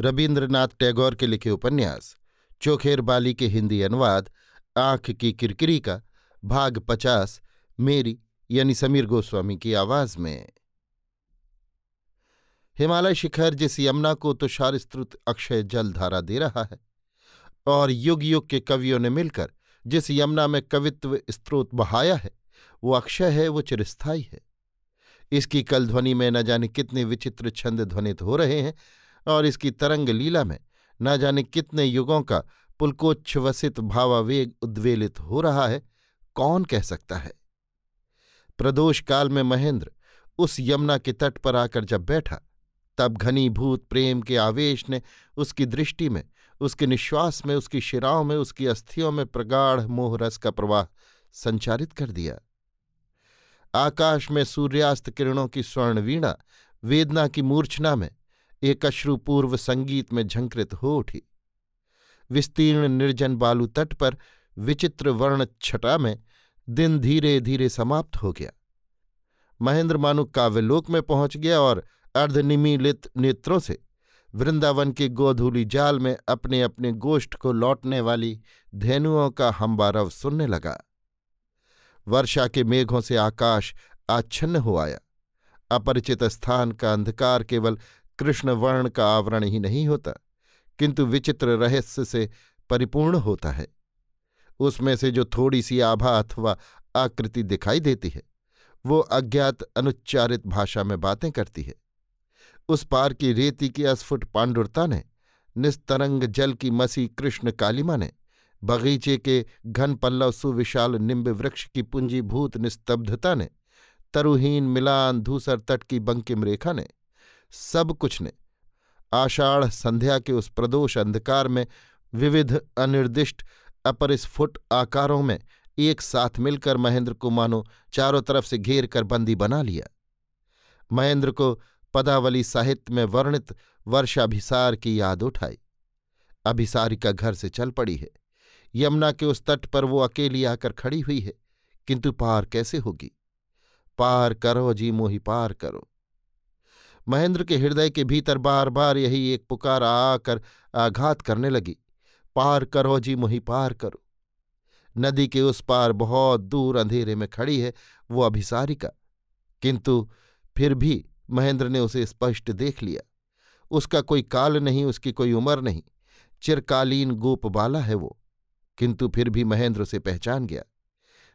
रविन्द्रनाथ टैगोर के लिखे उपन्यास, चोखेर बाली के हिंदी अनुवाद, आँख की किरकिरी का, भाग पचास, मेरी, यानी समीर गोस्वामी की आवाज़ में। हिमालय शिखर जिस यमुना को तुषार स्तुत अक्षय जल धारा दे रहा है, और युग युग के कवियों ने मिलकर जिस यमुना में कवित्व स्त्रोत बहाया है, वो अक्षय है, वो चिरस्थाई है। इसकी कल ध्वनि में न जाने कितने विचित्र छंद ध्वनित हो रहे हैं और इसकी तरंग लीला में न जाने कितने युगों का पुलकोच्छ्वसित भावावेग उद्वेलित हो रहा है, कौन कह सकता है? प्रदोष काल में महेंद्र उस यमुना के तट पर आकर जब बैठा, तब घनीभूत प्रेम के आवेश ने उसकी दृष्टि में, उसके निश्वास में, उसकी शिराओं में, उसकी अस्थियों में प्रगाढ़ मोहरस का प्रवाह संचारित कर दिया। आकाश में सूर्यास्त किरणों की स्वर्णवीणा, वेदना की मूर्छना में एक अश्रुपूर्व संगीत में झंकृत हो उठी। विस्तीर्ण निर्जन बालू तट पर विचित्र वर्ण छटा में दिन धीरे धीरे समाप्त हो गया। महेंद्र मानु काव्यलोक में पहुँच गया और अर्धनिमीलित नेत्रों से वृंदावन के गोधूली जाल में अपने अपने गोष्ठ को लौटने वाली धेनुओं का हम्बारव सुनने लगा। वर्षा के मेघों से आकाश आच्छन्न हो आया। अपरिचित स्थान का अंधकार केवल कृष्ण वर्ण का आवरण ही नहीं होता, किंतु विचित्र रहस्य से परिपूर्ण होता है। उसमें से जो थोड़ी सी आभा अथवा आकृति दिखाई देती है, वो अज्ञात अनुच्चारित भाषा में बातें करती है। उस पार की रेती की अस्फुट पांडुरता ने, निस्तरंग जल की मसी कृष्ण कालिमा ने, बगीचे के घन पल्लव सुविशाल निम्ब वृक्ष की पुंजीभूत निस्तब्धता ने, तरुहीन मिलान धूसर तट की बंकिम रेखा ने सब कुछ ने। आषाढ़ संध्या के उस प्रदोष अंधकार में विविध अनिर्दिष्ट अपरिस्फुट आकारों में एक साथ मिलकर महेंद्र को मानो चारों तरफ़ से घेर कर बंदी बना लिया। महेंद्र को पदावली साहित्य में वर्णित वर्षाभिसार की याद उठाई। अभिसारिका घर से चल पड़ी है। यमुना के उस तट पर वो अकेली आकर खड़ी हुई है। किंतु पार कैसे होगी? पार करो जी मोही, पार करो। महेंद्र के हृदय के भीतर बार बार यही एक पुकार आकर आघात करने लगी। पार करो जी मुही, पार करो। नदी के उस पार बहुत दूर अंधेरे में खड़ी है वो अभिसारिका। किंतु फिर भी महेंद्र ने उसे स्पष्ट देख लिया। उसका कोई काल नहीं, उसकी कोई उम्र नहीं। चिरकालीन गोप बाला है वो। किंतु फिर भी महेंद्र उसे पहचान गया।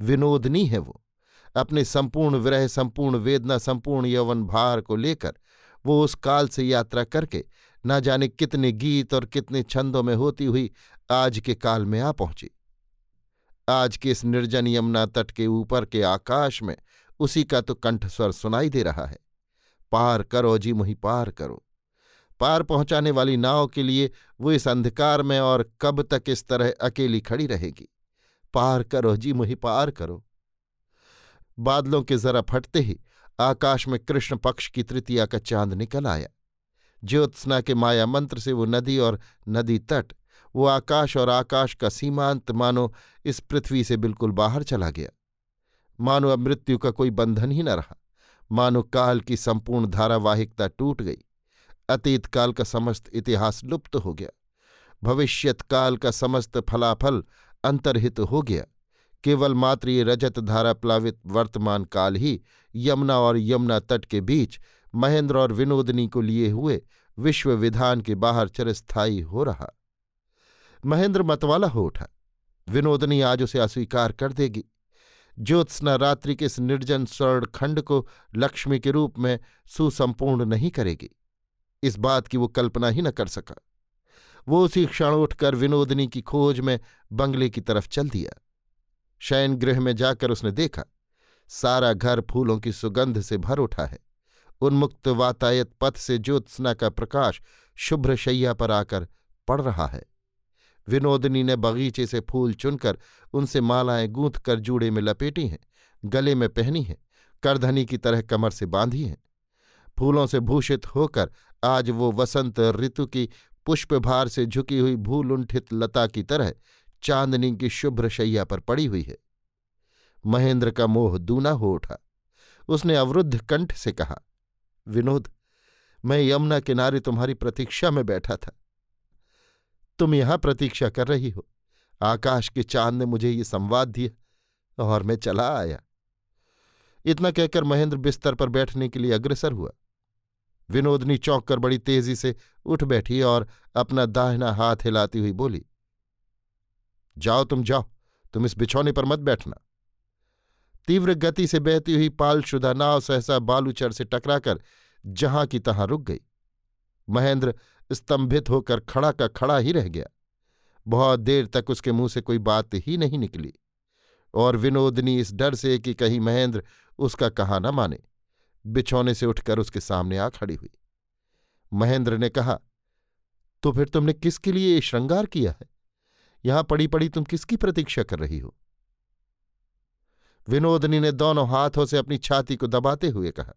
विनोदनी है वो। अपने संपूर्ण विरह, संपूर्ण वेदना, संपूर्ण यौवन भार को लेकर वो उस काल से यात्रा करके न जाने कितने गीत और कितने छंदों में होती हुई आज के काल में आ पहुँची। आज के इस निर्जन यमुना तट के ऊपर के आकाश में उसी का तो कंठस्वर सुनाई दे रहा है। पार करो जी मुही, पार करो। पार पहुँचाने वाली नाव के लिए वो इस अंधकार में और कब तक इस तरह अकेली खड़ी रहेगी? पार करो जी मुही, पार करो। बादलों के जरा फटते ही आकाश में कृष्ण पक्ष की तृतीया का चाँद निकल आया। ज्योत्सना के माया मंत्र से वो नदी और नदी तट, वो आकाश और आकाश का सीमांत मानो इस पृथ्वी से बिल्कुल बाहर चला गया। मानो अब मृत्यु का कोई बंधन ही न रहा। मानो काल की संपूर्ण धारावाहिकता टूट गई। अतीत काल का समस्त इतिहास लुप्त हो गया। भविष्यत काल का समस्त फलाफल अंतर्हित हो गया। केवल मात्र ये रजत धारा प्लावित वर्तमान काल ही यमुना और यमुना तट के बीच महेंद्र और विनोदनी को लिए हुए विश्व विधान के बाहर चिरस्थायी हो रहा। महेंद्र मतवाला हो उठा। विनोदनी आज उसे अस्वीकार कर देगी। ज्योत्सना रात्रि के इस निर्जन स्वर्ण खंड को लक्ष्मी के रूप में सुसंपूर्ण नहीं करेगी। इस बात की वो कल्पना ही न कर सका। वो उसी क्षण उठकर विनोदनी की खोज में बंगले की तरफ़ चल दिया। शयन गृह में जाकर उसने देखा सारा घर फूलों की सुगंध से भर उठा है। उन्मुक्त वातायत पथ से ज्योत्सना का प्रकाश शुभ्र शैया पर आकर पड़ रहा है। विनोदनी ने बगीचे से फूल चुनकर उनसे मालाएँ गूंथ कर जूड़े में लपेटी हैं, गले में पहनी हैं, करधनी की तरह कमर से बांधी हैं। फूलों से भूषित होकर आज वो वसंत ऋतु की पुष्पभार से झुकी हुई भूलुंठित लता की तरह चांदनी की शुभ्र शैया पर पड़ी हुई है। महेंद्र का मोह दूना हो उठा। उसने अवरुद्ध कंठ से कहा, विनोद, मैं यमुना किनारे तुम्हारी प्रतीक्षा में बैठा था। तुम यहाँ प्रतीक्षा कर रही हो। आकाश के चाँद ने मुझे ये संवाद दिया और मैं चला आया। इतना कहकर महेंद्र बिस्तर पर बैठने के लिए अग्रसर हुआ। विनोदनी चौंक कर बड़ी तेज़ी से उठ बैठी और अपना दाहिना हाथ हिलाती हुई बोली, जाओ तुम जाओ, तुम इस बिछौने पर मत बैठना। तीव्र गति से बहती हुई पालशुदा नाव सहसा बालूचर से टकराकर जहाँ की तहां रुक गई। महेंद्र स्तंभित होकर खड़ा का खड़ा ही रह गया। बहुत देर तक उसके मुँह से कोई बात ही नहीं निकली। और विनोदनी इस डर से कि कहीं महेंद्र उसका कहा न माने, बिछौने से उठकर उसके सामने आ खड़ी हुई। महेंद्र ने कहा तो फिर तुमने किसके लिए श्रृंगार किया है? यहाँ पड़ी पड़ी तुम किसकी प्रतीक्षा कर रही हो? विनोदनी ने दोनों हाथों से अपनी छाती को दबाते हुए कहा,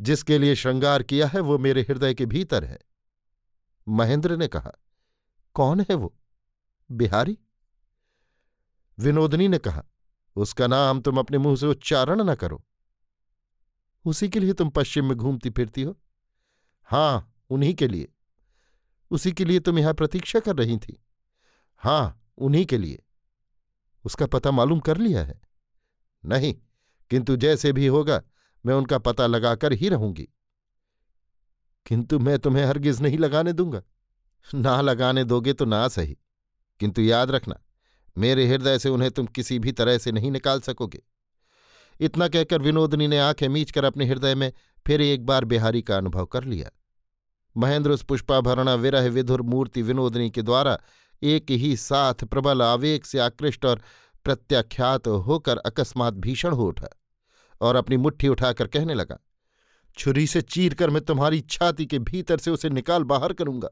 जिसके लिए श्रृंगार किया है, वो मेरे हृदय के भीतर है। महेंद्र ने कहा, कौन है वो? बिहारी? विनोदनी ने कहा, उसका नाम तुम अपने मुँह से उच्चारण न करो। उसी के लिए तुम पश्चिम में घूमती फिरती हो? हाँ, उन्हीं के लिए। उसी के लिए तुम यहाँ प्रतीक्षा कर रही थी? हाँ, उन्हीं के लिए। उसका पता मालूम कर लिया है। नहीं, किंतु जैसे भी होगा, मैं उनका पता लगाकर ही रहूँगी। किंतु मैं तुम्हें हरगिज नहीं लगाने दूँगा। ना लगाने दोगे तो ना सही। किंतु याद रखना, मेरे हृदय से उन्हें तुम किसी भी तरह से नहीं निकाल सकोगे। इतना कहकर विनोदनी ने आँखें मीच कर अपने हृदय में फिर एक बार बिहारी का अनुभव कर लिया। महेंद्र उस पुष्पाभरणा विरह विधुर मूर्ति विनोदनी के द्वारा एक ही साथ प्रबल आवेग से आकृष्ट और प्रत्याख्यात होकर अकस्मात भीषण हो उठा और अपनी मुट्ठी उठाकर कहने लगा, छुरी से चीर कर मैं तुम्हारी छाती के भीतर से उसे निकाल बाहर करूँगा।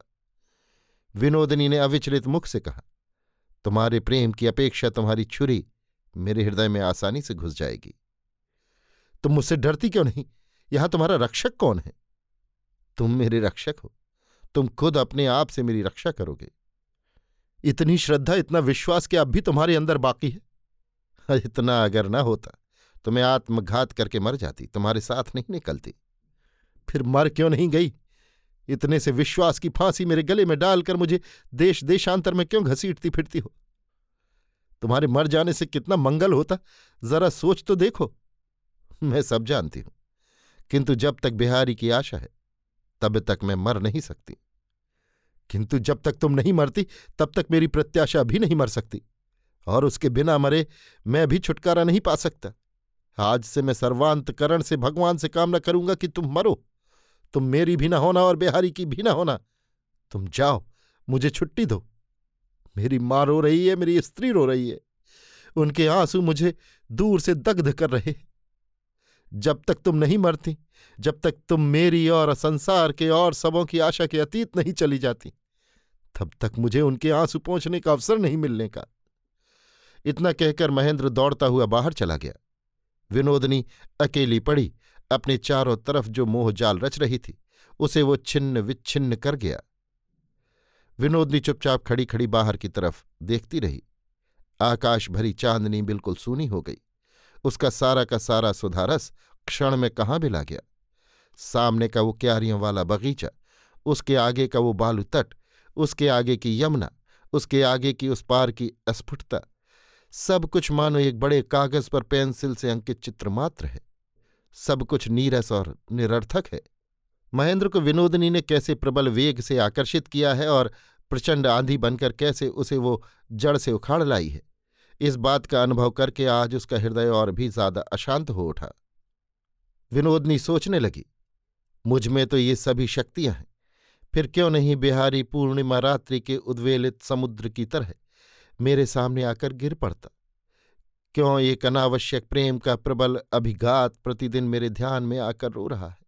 विनोदनी ने अविचलित मुख से कहा, तुम्हारे प्रेम की अपेक्षा तुम्हारी छुरी मेरे हृदय में आसानी से घुस जाएगी। तुम मुझसे डरती क्यों नहीं? यहाँ तुम्हारा रक्षक कौन है? तुम मेरे रक्षक हो। तुम खुद अपने आप से मेरी रक्षा करोगे। इतनी श्रद्धा, इतना विश्वास कि अब भी तुम्हारे अंदर बाकी है। इतना अगर ना होता तो मैं आत्मघात करके मर जाती, तुम्हारे साथ नहीं निकलती। फिर मर क्यों नहीं गई? इतने से विश्वास की फांसी मेरे गले में डालकर मुझे देश देशांतर में क्यों घसीटती फिरती हो? तुम्हारे मर जाने से कितना मंगल होता, जरा सोच तो देखो। मैं सब जानती हूँ, किंतु जब तक बिहारी की आशा है, तब तक मैं मर नहीं सकती। किंतु जब तक तुम नहीं मरती, तब तक मेरी प्रत्याशा भी नहीं मर सकती। और उसके बिना मरे मैं भी छुटकारा नहीं पा सकता। आज से मैं सर्वांतकरण से भगवान से कामना करूँगा कि तुम मरो। तुम मेरी भी ना होना और बिहारी की भी ना होना। तुम जाओ, मुझे छुट्टी दो। मेरी माँ रो रही है, मेरी स्त्री रो रही है। उनके आँसू मुझे दूर से दग्ध कर रहे जब तक तुम नहीं मरती, जब तक तुम मेरी और संसार के और सबों की आशा के अतीत नहीं चली जाती, तब तक मुझे उनके आँसू पहुँचने का अवसर नहीं मिलने का। इतना कहकर महेंद्र दौड़ता हुआ बाहर चला गया। विनोदनी अकेली पड़ी, अपने चारों तरफ़ जो मोहजाल रच रही थी, उसे वो छिन्न विच्छिन्न कर गया। विनोदनी चुपचाप खड़ी खड़ी बाहर की तरफ़ देखती रही। आकाश भरी चांदनी बिल्कुल सूनी हो गई। उसका सारा का सारा सुधारस क्षण में कहाँ भी ला गया। सामने का वो क्यारियों वाला बगीचा, उसके आगे का वो बालू तट, उसके आगे की यमुना, उसके आगे की उस पार की अस्फुटता, सब कुछ मानो एक बड़े कागज़ पर पेंसिल से अंकित चित्र मात्र है। सब कुछ नीरस और निरर्थक है। महेंद्र को विनोदनी ने कैसे प्रबल वेग से आकर्षित किया है और प्रचंड आंधी बनकर कैसे उसे वो जड़ से उखाड़ लाई है? इस बात का अनुभव करके आज उसका हृदय और भी ज़्यादा अशांत हो उठा। विनोदनी सोचने लगी, मुझमें तो ये सभी शक्तियाँ हैं, फिर क्यों नहीं बिहारी पूर्णिमा रात्रि के उद्वेलित समुद्र की तरह मेरे सामने आकर गिर पड़ता? क्यों एक अनावश्यक प्रेम का प्रबल अभिघात प्रतिदिन मेरे ध्यान में आकर रो रहा है?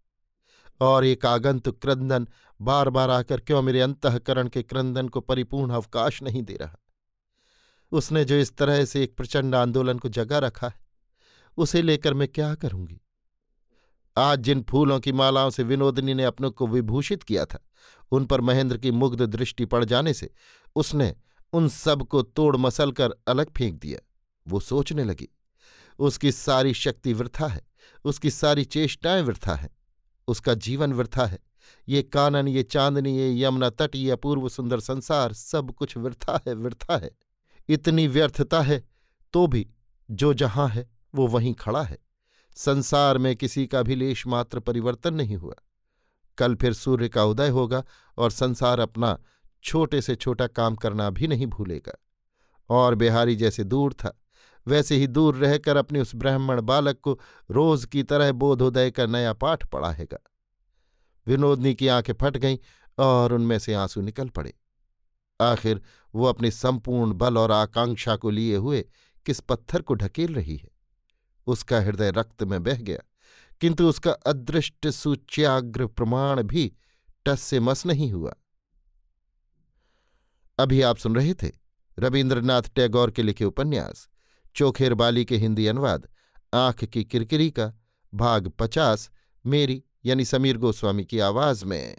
और एक आगंतुक क्रंदन बार बार आकर क्यों मेरे अंतकरण के क्रंदन को परिपूर्ण अवकाश नहीं दे रहा? उसने जो इस तरह से एक प्रचंड आंदोलन को जगा रखा है, उसे लेकर मैं क्या करूँगी? आज जिन फूलों की मालाओं से विनोदनी ने अपनों को विभूषित किया था, उन पर महेंद्र की मुग्ध दृष्टि पड़ जाने से उसने उन सबको तोड़ मसल कर अलग फेंक दिया। वो सोचने लगी, उसकी सारी शक्ति वृथा है, उसकी सारी चेष्टाएँ वृथा है, उसका जीवन वृथा है, ये कानन, ये चांदनी, ये यमुना तट, ये अपूर्व सुंदर संसार सब कुछ वृथा है वृथा है। इतनी व्यर्थता है तो भी जो जहाँ है, वो वहीं खड़ा है। संसार में किसी का भी लेश मात्र परिवर्तन नहीं हुआ। कल फिर सूर्य का उदय होगा और संसार अपना छोटे से छोटा काम करना भी नहीं भूलेगा। और बिहारी जैसे दूर था, वैसे ही दूर रहकर अपने उस ब्राह्मण बालक को रोज की तरह बोधोदय का नया पाठ पढ़ाएगा। विनोदनी की आँखें फट गईं और उनमें से आँसू निकल पड़े। आखिर वो अपने संपूर्ण बल और आकांक्षा को लिए हुए किस पत्थर को ढकेल रही है? उसका हृदय रक्त में बह गया, किंतु उसका अदृष्ट सूच्याग्र प्रमाण भी टस से मस नहीं हुआ। अभी आप सुन रहे थे रविन्द्रनाथ टैगोर के लिखे उपन्यास, चोखेर बाली के हिंदी अनुवाद, आँख की किरकिरी का, भाग पचास, मेरी यानी समीर गोस्वामी की आवाज़ में।